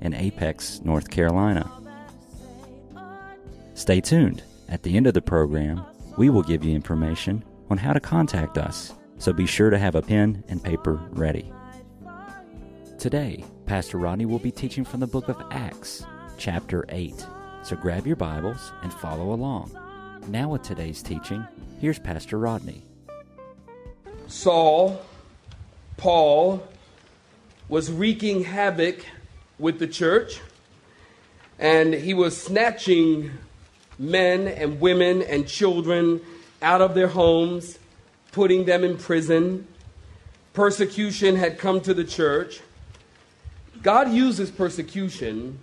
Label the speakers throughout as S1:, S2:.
S1: in Apex, North Carolina. Stay tuned. At the end of the program, we will give you information on how to contact us, so be sure to have a pen and paper ready. Today, Pastor Rodney will be teaching from the book of Acts, chapter 8. So grab your Bibles and follow along. Now, with today's teaching, here's Pastor Rodney.
S2: Saul, Paul, was wreaking havoc with the church, and he was snatching men and women and children out of their homes, putting them in prison. Persecution had come to the church. God uses persecution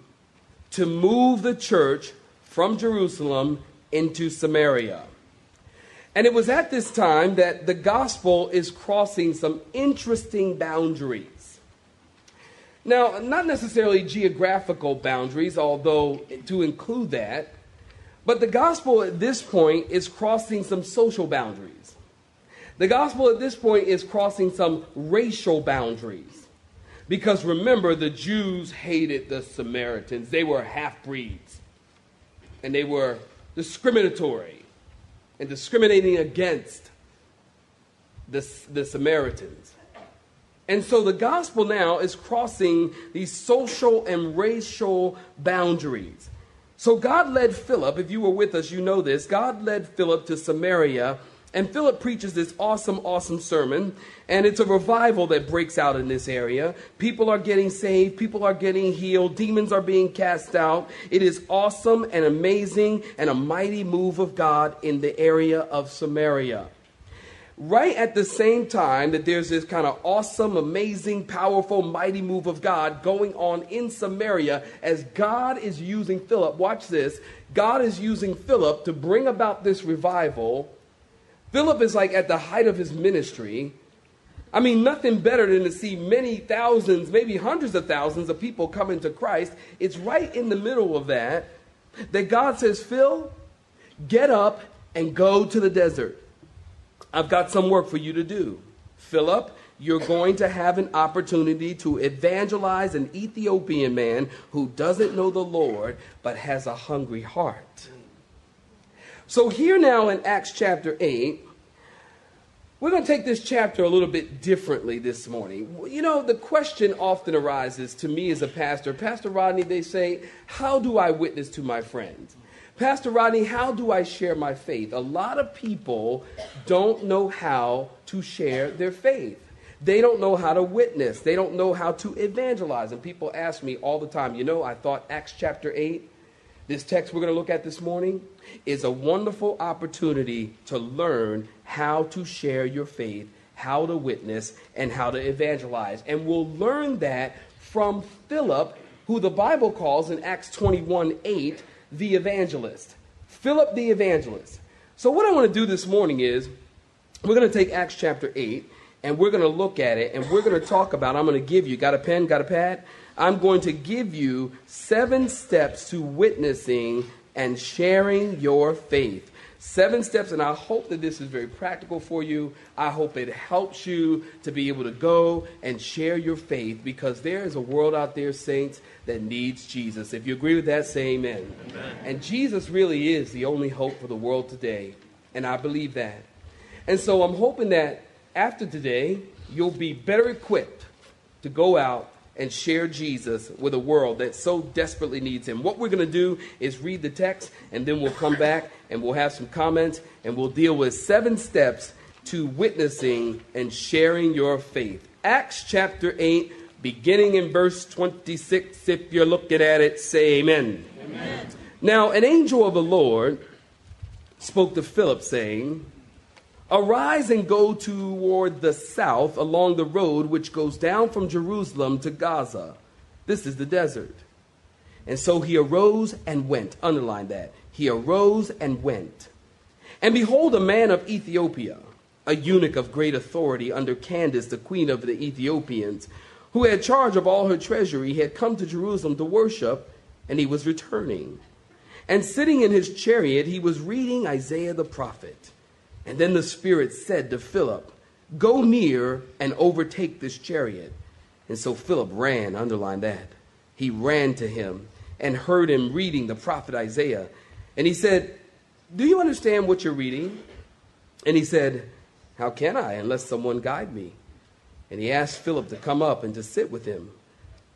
S2: to move the church from Jerusalem into Samaria. And it was at this time that the gospel is crossing some interesting boundaries. Now, not necessarily geographical boundaries, although to include that, but the gospel at this point is crossing some social boundaries. The gospel at this point is crossing some racial boundaries. Because remember, the Jews hated the Samaritans. They were half breeds. And they were discriminatory and discriminating against the, the Samaritans. And so the gospel now is crossing these social and racial boundaries. So God led Philip, if you were with us, you know this. God led Philip to Samaria, and Philip preaches this awesome, awesome sermon. And it's a revival that breaks out in this area. People are getting saved, people are getting healed, demons are being cast out. It is awesome and amazing and a mighty move of God in the area of Samaria right at the same time that there's this kind of awesome, amazing, powerful, mighty move of God going on in Samaria as God is using Philip. Watch this. God is using Philip to bring about this revival. Philip is like at the height of his ministry. I mean, nothing better than to see many thousands, maybe hundreds of thousands of people coming to Christ. It's right in the middle of that that God says, Phil, get up and go to the desert. I've got some work for you to do. Philip, you're going to have an opportunity to evangelize an Ethiopian man who doesn't know the Lord but has a hungry heart. So, here now in Acts chapter 8, we're going to take this chapter a little bit differently this morning. You know, the question often arises to me as a pastor Pastor Rodney, they say, How do I witness to my friends? Pastor Rodney, how do I share my faith? A lot of people don't know how to share their faith. They don't know how to witness. They don't know how to evangelize. And people ask me all the time, you know, I thought Acts chapter 8, this text we're going to look at this morning, is a wonderful opportunity to learn how to share your faith, how to witness, and how to evangelize. And we'll learn that from Philip, who the Bible calls in Acts 21 8 the evangelist. Philip the evangelist. So, what I want to do this morning is we're going to take Acts chapter 8 and we're going to look at it and we're going to talk about. I'm going to give you, got a pen, got a pad? I'm going to give you seven steps to witnessing and sharing your faith. Seven steps, and I hope that this is very practical for you. I hope it helps you to be able to go and share your faith because there is a world out there, saints, that needs Jesus. If you agree with that, say amen. amen. And Jesus really is the only hope for the world today. And I believe that. And so I'm hoping that after today, you'll be better equipped to go out and share Jesus with a world that so desperately needs him. What we're going to do is read the text, and then we'll come back and we'll have some comments, and we'll deal with seven steps to witnessing and sharing your faith. Acts chapter 8, beginning in verse 26. If you're looking at it, say amen. amen. Now, an angel of the Lord spoke to Philip, saying, Arise and go toward the south along the road which goes down from Jerusalem to Gaza. This is the desert. And so he arose and went. Underline that. He arose and went. And behold, a man of Ethiopia, a eunuch of great authority under Candace, the queen of the Ethiopians, who had charge of all her treasury, had come to Jerusalem to worship, and he was returning. And sitting in his chariot, he was reading Isaiah the prophet. And then the Spirit said to Philip, Go near and overtake this chariot. And so Philip ran, underline that. He ran to him and heard him reading the prophet Isaiah. And he said, Do you understand what you're reading? And he said, How can I unless someone guide me? And he asked Philip to come up and to sit with him.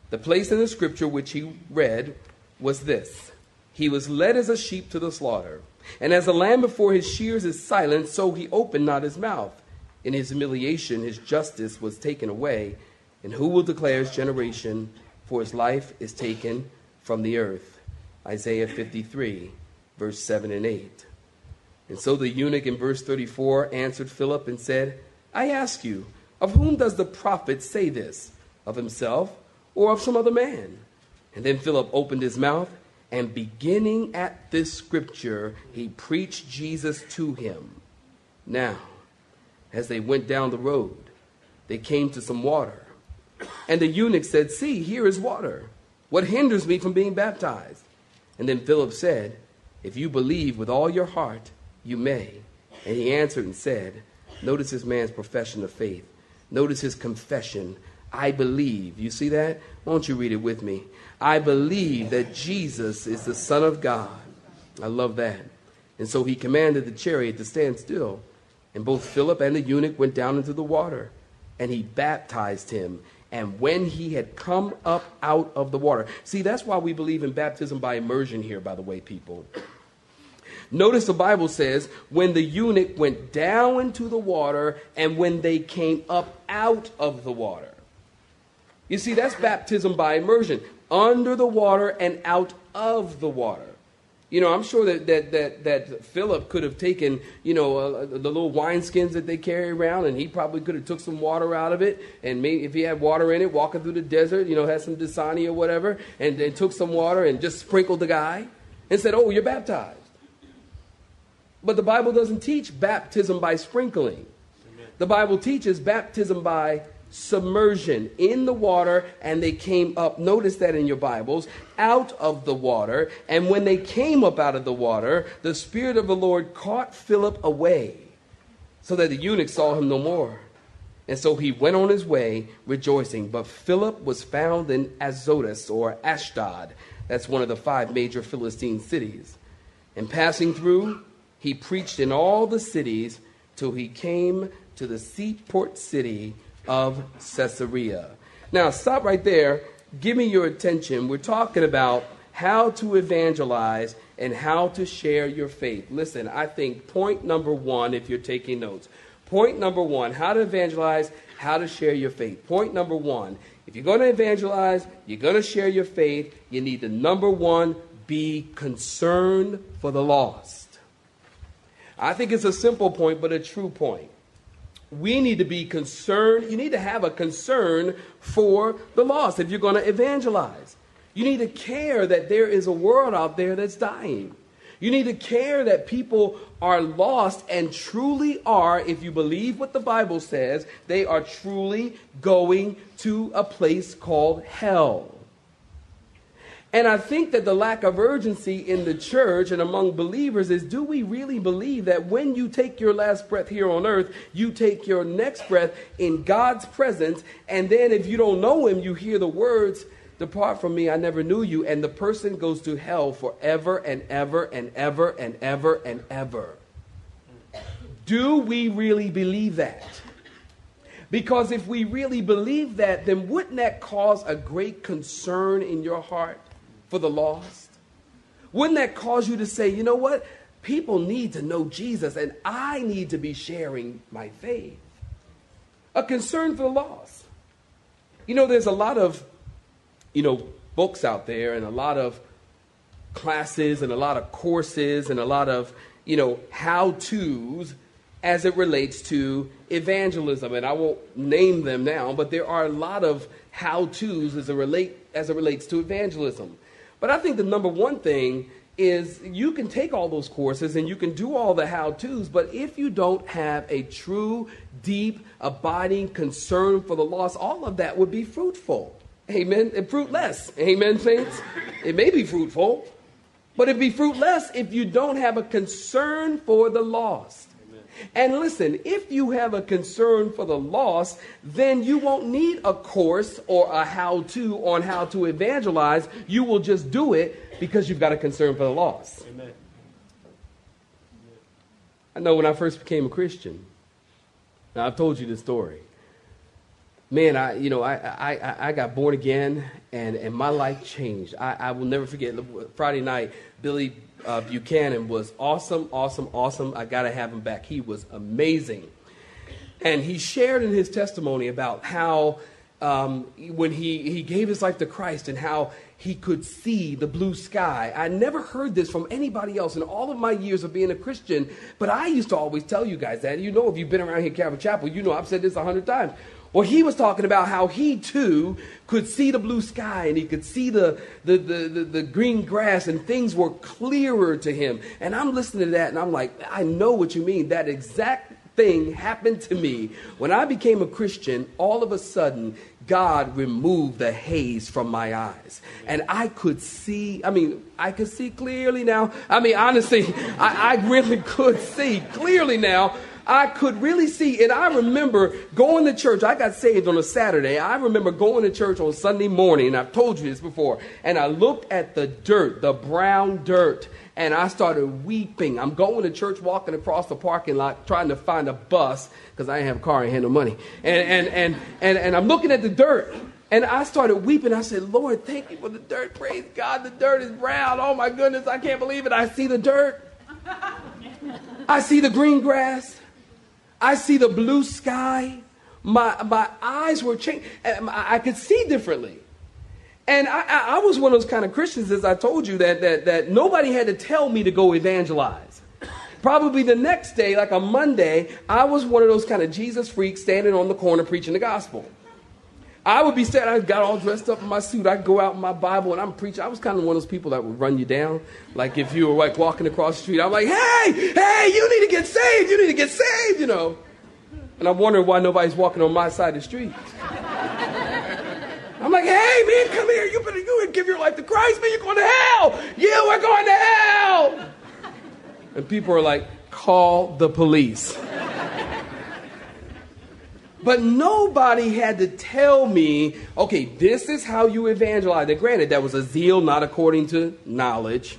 S2: The place in the scripture which he read was this He was led as a sheep to the slaughter, and as a lamb before his shears is silent, so he opened not his mouth. In his humiliation, his justice was taken away. And who will declare his generation? For his life is taken from the earth. Isaiah 53, verse 7 and 8. And so the eunuch in verse 34 answered Philip and said, I ask you, of whom does the prophet say this? Of himself or of some other man? And then Philip opened his mouth, and beginning at this scripture, he preached Jesus to him. Now, as they went down the road, they came to some water. And the eunuch said, See, here is water. What hinders me from being baptized? And then Philip said, If you believe with all your heart, you may. And he answered and said, Notice this man's profession of faith. Notice his confession. I believe. You see that? Why don't you read it with me? I believe that Jesus is the Son of God. I love that. And so he commanded the chariot to stand still. And both Philip and the eunuch went down into the water, and he baptized him. And when he had come up out of the water, see, that's why we believe in baptism by immersion here, by the way, people. Notice the Bible says, when the eunuch went down into the water and when they came up out of the water. You see, that's baptism by immersion under the water and out of the water. You know, I'm sure that, that, that, that Philip could have taken, you know, uh, the little wineskins that they carry around, and he probably could have took some water out of it, and maybe if he had water in it, walking through the desert, you know, had some Dasani or whatever, and then took some water and just sprinkled the guy and said, oh, you're baptized. But the Bible doesn't teach baptism by sprinkling. The Bible teaches baptism by submersion in the water, and they came up, notice that in your Bibles, out of the water. And when they came up out of the water, the Spirit of the Lord caught Philip away, so that the eunuch saw him no more. And so he went on his way rejoicing. But Philip was found in Azotus or Ashdod. That's one of the five major Philistine cities. And passing through, he preached in all the cities till he came to the seaport city of Caesarea. Now, stop right there. Give me your attention. We're talking about how to evangelize and how to share your faith. Listen, I think point number one, if you're taking notes, point number one, how to evangelize, how to share your faith. Point number one, if you're going to evangelize, you're going to share your faith, you need to, number one, be concerned for the lost. I think it's a simple point, but a true point we need to be concerned. You need to have a concern for the lost if you're going to evangelize. You need to care that there is a world out there that's dying. You need to care that people are lost and truly are, if you believe what the Bible says, they are truly going to a place called hell. And I think that the lack of urgency in the church and among believers is do we really believe that when you take your last breath here on earth, you take your next breath in God's presence, and then if you don't know Him, you hear the words, Depart from me, I never knew you, and the person goes to hell forever and ever and ever and ever and ever. Do we really believe that? Because if we really believe that, then wouldn't that cause a great concern in your heart? For the lost? Wouldn't that cause you to say, you know what? People need to know Jesus, and I need to be sharing my faith. A concern for the lost. You know, there's a lot of, you know, books out there and a lot of classes and a lot of courses and a lot of, you know, how to's as it relates to evangelism. And I won't name them now, but there are a lot of how to's as it, relate, as it relates to evangelism. But I think the number one thing is you can take all those courses and you can do all the how to's, but if you don't have a true, deep, abiding concern for the lost, all of that would be fruitful. Amen. And fruitless. Amen, saints? It may be fruitful, but it'd be fruitless if you don't have a concern for the lost. And listen, if you have a concern for the lost, then you won't need a course or a how to on how to evangelize. You will just do it because you've got a concern for the lost. Amen. I know when I first became a Christian, now I've told you this story. Man, I you know I I, I got born again and, and my life changed. I, I will never forget Friday night, Billy uh, Buchanan was awesome, awesome, awesome. I got to have him back. He was amazing. And he shared in his testimony about how um, when he, he gave his life to Christ and how he could see the blue sky. I never heard this from anybody else in all of my years of being a Christian, but I used to always tell you guys that. You know, if you've been around here Calvary Chapel, you know I've said this a hundred times. Well, he was talking about how he too could see the blue sky and he could see the, the, the, the, the, green grass and things were clearer to him. And I'm listening to that and I'm like, I know what you mean. That exact thing happened to me. When I became a Christian, all of a sudden, God removed the haze from my eyes. And I could see, I mean, I could see clearly now. I mean, honestly, I, I really could see clearly now I could really see, and I remember going to church. I got saved on a Saturday. I remember going to church on Sunday morning, and I've told you this before. And I looked at the dirt, the brown dirt, and I started weeping. I'm going to church, walking across the parking lot, trying to find a bus because I didn't have a car, had no money. And, and, and, and, and I'm looking at the dirt. And I started weeping. I said, Lord, thank you for the dirt. Praise God. The dirt is brown. Oh my goodness. I can't believe it. I see the dirt. I see the green grass. I see the blue sky. My, my eyes were changed. Eh, I could see differently. And I, I, was one of those kind of Christians, as I told you, that, that, that nobody had to tell me to go evangelize. Probably the next day, like a Monday, I was one of those kind of Jesus freaks standing on the corner preaching the gospel. I would be standing, I got all dressed up in my suit. I'd go out in my Bible and I'm preaching. I was kind of one of those people that would run you down. Like if you were like walking across the street, I'm like, hey, hey, you need to get saved. You need to get saved, you know. And I'm wondering why nobody's walking on my side of the street. I'm like, hey, man, come here. You better you give your life to Christ, man. You're going to hell. You are going to hell. And people are like, call the police. But nobody had to tell me, okay, this is how you evangelize. And granted, that was a zeal not according to knowledge.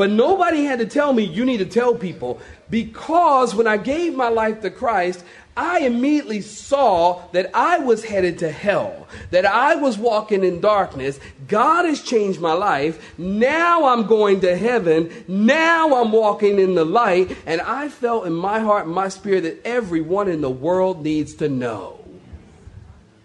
S2: But nobody had to tell me, you need to tell people. Because when I gave my life to Christ, I immediately saw that I was headed to hell, that I was walking in darkness. God has changed my life. Now I'm going to heaven. Now I'm walking in the light. And I felt in my heart my spirit that everyone in the world needs to know.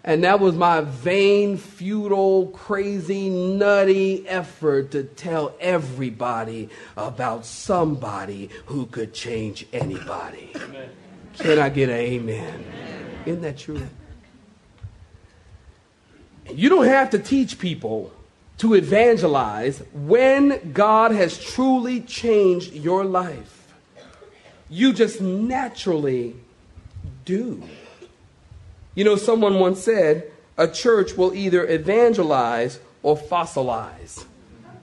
S2: And that was my vain, futile, crazy, nutty effort to tell everybody about somebody who could change anybody. Amen. Can I get an amen? Isn't that true? You don't have to teach people to evangelize when God has truly changed your life. You just naturally do. You know, someone once said, a church will either evangelize or fossilize.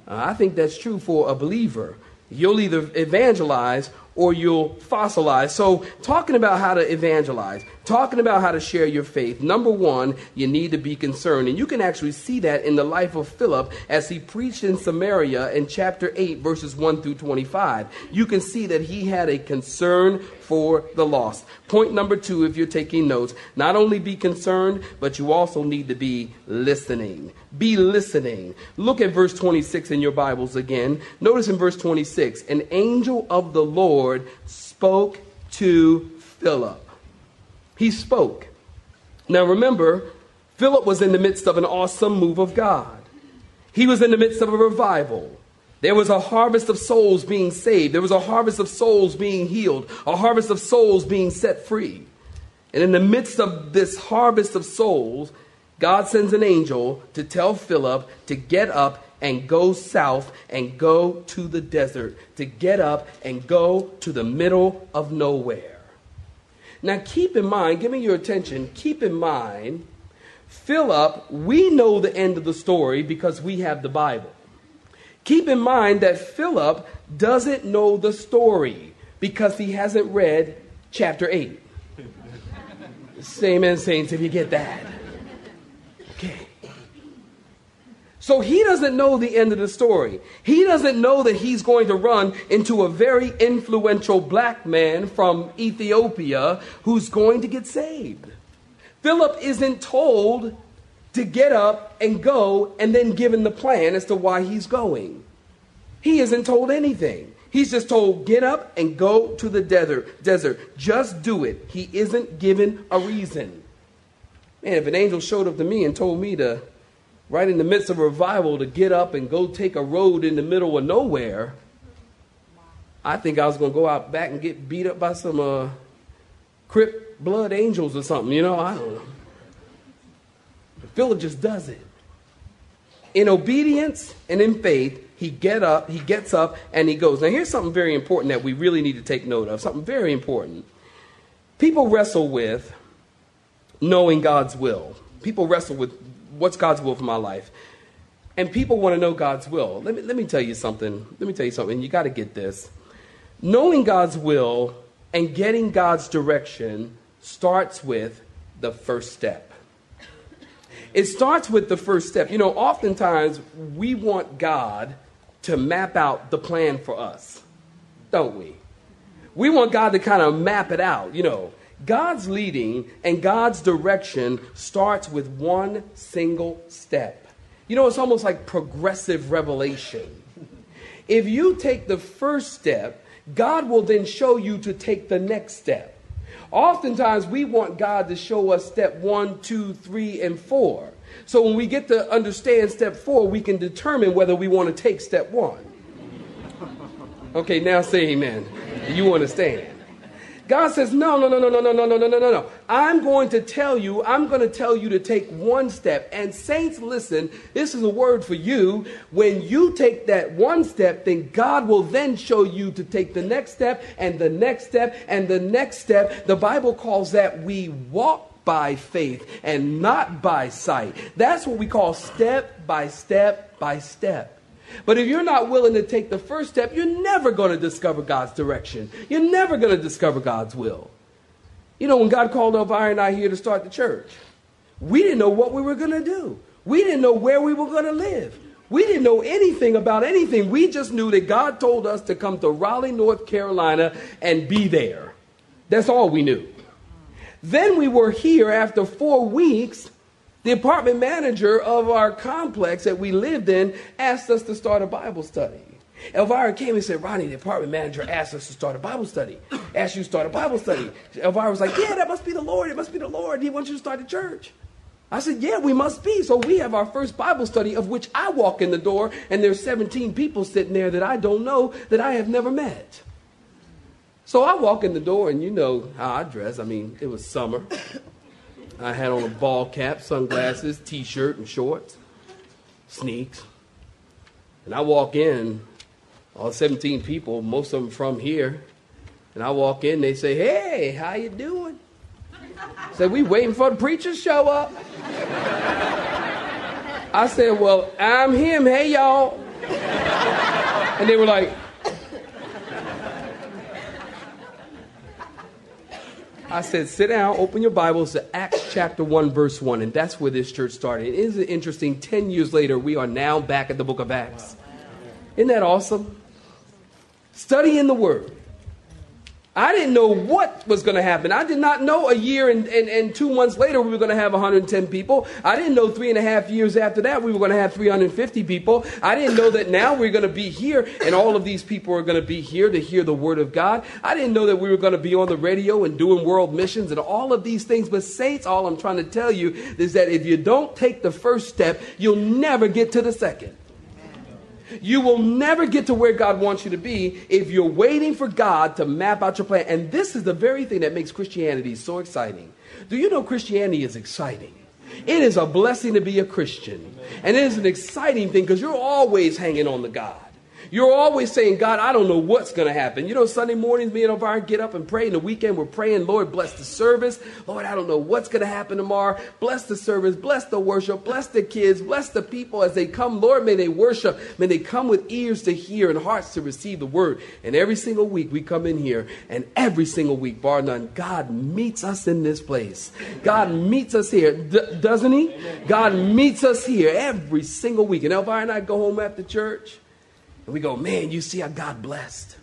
S2: Uh, I think that's true for a believer. You'll either evangelize or you'll fossilize. So, talking about how to evangelize, talking about how to share your faith, number one, you need to be concerned. And you can actually see that in the life of Philip as he preached in Samaria in chapter 8, verses 1 through 25. You can see that he had a concern for the lost. Point number two, if you're taking notes, not only be concerned, but you also need to be listening. Be listening. Look at verse 26 in your Bibles again. Notice in verse 26, an angel of the Lord spoke to Philip. He spoke. Now remember, Philip was in the midst of an awesome move of God. He was in the midst of a revival. There was a harvest of souls being saved. There was a harvest of souls being healed, a harvest of souls being set free. And in the midst of this harvest of souls, God sends an angel to tell Philip to get up and go south and go to the desert, to get up and go to the middle of nowhere. Now, keep in mind, give me your attention, keep in mind, Philip, we know the end of the story because we have the Bible. Keep in mind that Philip doesn't know the story because he hasn't read chapter 8. Same as saints if you get that. Okay. So he doesn't know the end of the story. He doesn't know that he's going to run into a very influential black man from Ethiopia who's going to get saved. Philip isn't told to get up and go and then given the plan as to why he's going. He isn't told anything. He's just told, get up and go to the desert. Desert. Just do it. He isn't given a reason. Man, if an angel showed up to me and told me to, right in the midst of revival, to get up and go take a road in the middle of nowhere, I think I was going to go out back and get beat up by some uh, Crip blood angels or something, you know? I don't know. But Philip just does it. In obedience and in faith, he get up, he gets up and he goes. Now here's something very important that we really need to take note of. Something very important. People wrestle with knowing God's will. People wrestle with what's God's will for my life. And people want to know God's will. Let me, let me tell you something. Let me tell you something. You got to get this. Knowing God's will and getting God's direction starts with the first step. It starts with the first step. You know, oftentimes we want God to map out the plan for us, don't we? We want God to kind of map it out, you know. God's leading and God's direction starts with one single step. You know, it's almost like progressive revelation. If you take the first step, God will then show you to take the next step. Oftentimes, we want God to show us step one, two, three, and four. So when we get to understand step four, we can determine whether we want to take step one. Okay, now say amen. You understand. God says, no, no, no, no, no, no, no, no, no, no, no, no. I'm going to tell you, I'm going to tell you to take one step. And saints, listen, this is a word for you. When you take that one step, then God will then show you to take the next step and the next step and the next step. The Bible calls that we walk by faith and not by sight. That's what we call step by step by step. But if you're not willing to take the first step, you're never going to discover God's direction. You're never going to discover God's will. You know, when God called Elvira and I here to start the church, we didn't know what we were going to do. We didn't know where we were going to live. We didn't know anything about anything. We just knew that God told us to come to Raleigh, North Carolina and be there. That's all we knew. Then we were here after four weeks. The apartment manager of our complex that we lived in asked us to start a Bible study. Elvira came and said, Ronnie, the apartment manager asked us to start a Bible study. Asked you to start a Bible study. Elvira was like, Yeah, that must be the Lord. It must be the Lord. He wants you to start a church. I said, Yeah, we must be. So we have our first Bible study, of which I walk in the door, and there's 17 people sitting there that I don't know, that I have never met. So I walk in the door, and you know how I dress. I mean, it was summer. I had on a ball cap, sunglasses, t shirt, and shorts, sneaks. And I walk in, all 17 people, most of them from here. And I walk in, they say, Hey, how you doing? I said, We waiting for the preacher to show up. I said, Well, I'm him. Hey, y'all. And they were like, I said, sit down, open your Bibles to Acts chapter 1, verse 1. And that's where this church started. It interesting? 10 years later, we are now back at the book of Acts. Isn't that awesome? Studying the Word. I didn't know what was going to happen. I did not know a year and, and, and two months later we were going to have 110 people. I didn't know three and a half years after that we were going to have 350 people. I didn't know that now we're going to be here and all of these people are going to be here to hear the Word of God. I didn't know that we were going to be on the radio and doing world missions and all of these things. But, saints, all I'm trying to tell you is that if you don't take the first step, you'll never get to the second. You will never get to where God wants you to be if you're waiting for God to map out your plan. And this is the very thing that makes Christianity so exciting. Do you know Christianity is exciting? It is a blessing to be a Christian. And it is an exciting thing because you're always hanging on to God. You're always saying, God, I don't know what's going to happen. You know, Sunday mornings, me and Elvira get up and pray. In the weekend, we're praying, Lord, bless the service. Lord, I don't know what's going to happen tomorrow. Bless the service, bless the worship, bless the kids, bless the people as they come. Lord, may they worship. May they come with ears to hear and hearts to receive the word. And every single week, we come in here, and every single week, bar none, God meets us in this place. God meets us here, D- doesn't He? God meets us here every single week. And Elvira and I go home after church. And we go, man, you see how God blessed.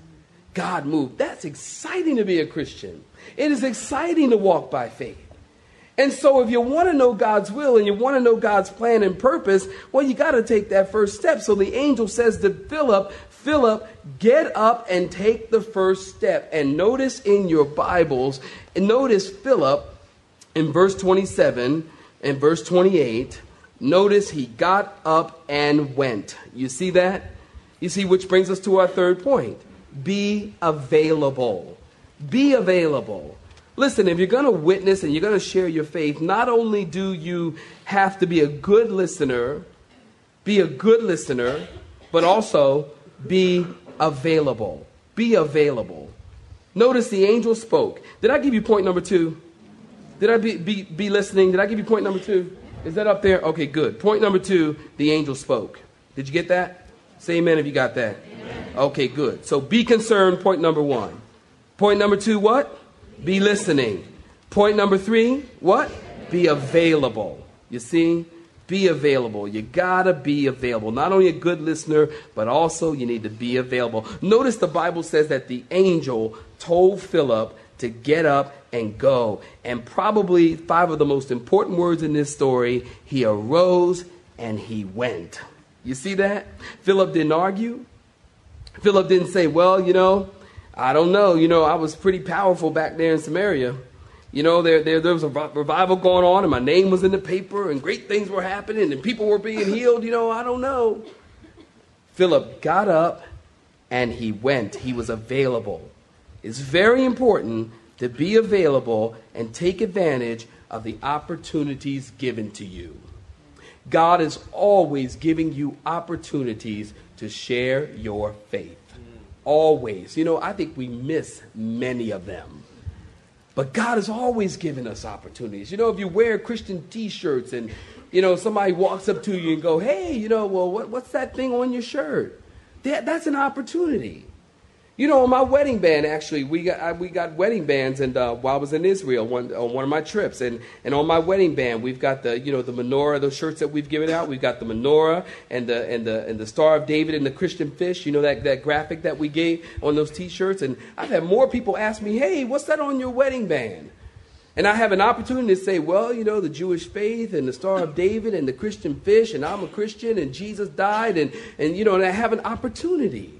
S2: God moved. That's exciting to be a Christian. It is exciting to walk by faith. And so, if you want to know God's will and you want to know God's plan and purpose, well, you got to take that first step. So the angel says to Philip, Philip, get up and take the first step. And notice in your Bibles, notice Philip in verse 27 and verse 28, notice he got up and went. You see that? You see, which brings us to our third point be available. Be available. Listen, if you're going to witness and you're going to share your faith, not only do you have to be a good listener, be a good listener, but also be available. Be available. Notice the angel spoke. Did I give you point number two? Did I be, be, be listening? Did I give you point number two? Is that up there? Okay, good. Point number two the angel spoke. Did you get that? Say amen if you got that. Amen. Okay, good. So be concerned, point number one. Point number two, what? Be listening. Point number three, what? Be available. You see? Be available. You gotta be available. Not only a good listener, but also you need to be available. Notice the Bible says that the angel told Philip to get up and go. And probably five of the most important words in this story he arose and he went. You see that? Philip didn't argue. Philip didn't say, well, you know, I don't know. You know, I was pretty powerful back there in Samaria. You know, there, there, there was a revival going on, and my name was in the paper, and great things were happening, and people were being healed. You know, I don't know. Philip got up and he went. He was available. It's very important to be available and take advantage of the opportunities given to you. God is always giving you opportunities to share your faith. Always. You know, I think we miss many of them. But God is always giving us opportunities. You know, if you wear Christian t-shirts and, you know, somebody walks up to you and go, hey, you know, well, what, what's that thing on your shirt? That, that's an opportunity. You know, on my wedding band, actually, we got I, we got wedding bands, and uh, while I was in Israel one, on one of my trips, and, and on my wedding band, we've got the you know the menorah, those shirts that we've given out. We've got the menorah and the and the and the Star of David and the Christian fish. You know that that graphic that we gave on those T-shirts, and I've had more people ask me, "Hey, what's that on your wedding band?" And I have an opportunity to say, well, you know, the Jewish faith and the Star of David and the Christian fish, and I'm a Christian, and Jesus died, and, and you know, and I have an opportunity.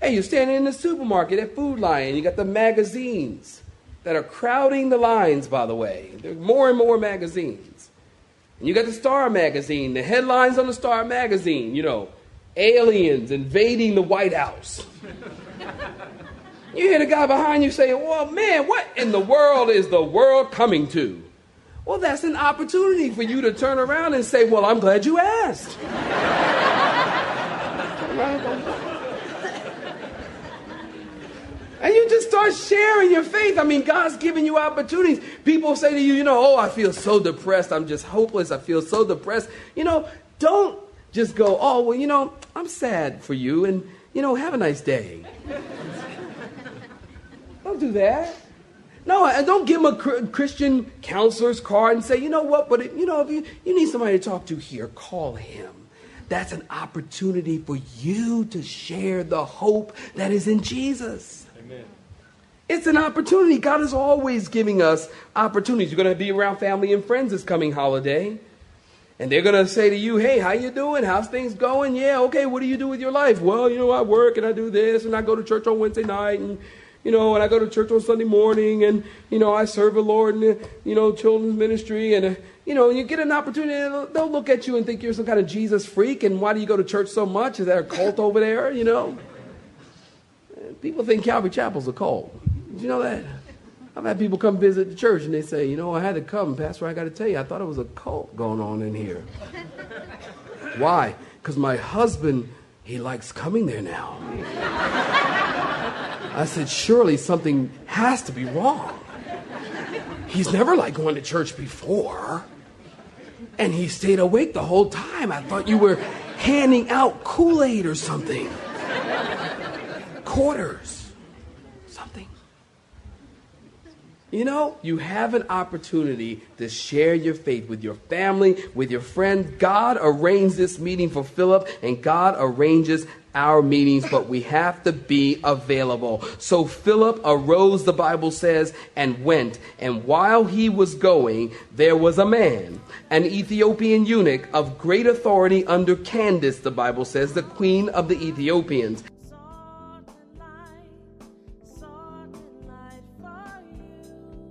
S2: Hey, you're standing in the supermarket at Food Lion, you got the magazines that are crowding the lines, by the way. There's more and more magazines. And you got the Star magazine, the headlines on the Star magazine, you know, aliens invading the White House. you hear the guy behind you saying, well, man, what in the world is the world coming to? Well, that's an opportunity for you to turn around and say, well, I'm glad you asked. And you just start sharing your faith. I mean, God's giving you opportunities. People say to you, you know, oh, I feel so depressed. I'm just hopeless. I feel so depressed. You know, don't just go, oh, well, you know, I'm sad for you and, you know, have a nice day. don't do that. No, and don't give them a Christian counselor's card and say, you know what, but, you know, if you, you need somebody to talk to here, call him. That's an opportunity for you to share the hope that is in Jesus. It's an opportunity. God is always giving us opportunities. You're going to be around family and friends this coming holiday. And they're going to say to you, hey, how you doing? How's things going? Yeah, okay, what do you do with your life? Well, you know, I work and I do this and I go to church on Wednesday night and, you know, and I go to church on Sunday morning and, you know, I serve the Lord in you know, children's ministry and, uh, you know, you get an opportunity, they'll look at you and think you're some kind of Jesus freak and why do you go to church so much? Is there a cult over there, you know? People think Calvary Chapel's a cult. Did you know that? I've had people come visit the church and they say, you know, I had to come, Pastor, I got to tell you, I thought it was a cult going on in here. Why? Because my husband, he likes coming there now. I said, surely something has to be wrong. He's never like going to church before. And he stayed awake the whole time. I thought you were handing out Kool Aid or something. Quarters. Something. You know, you have an opportunity to share your faith with your family, with your friends. God arranged this meeting for Philip, and God arranges our meetings, but we have to be available. So Philip arose, the Bible says, and went. And while he was going, there was a man, an Ethiopian eunuch of great authority under Candace, the Bible says, the queen of the Ethiopians.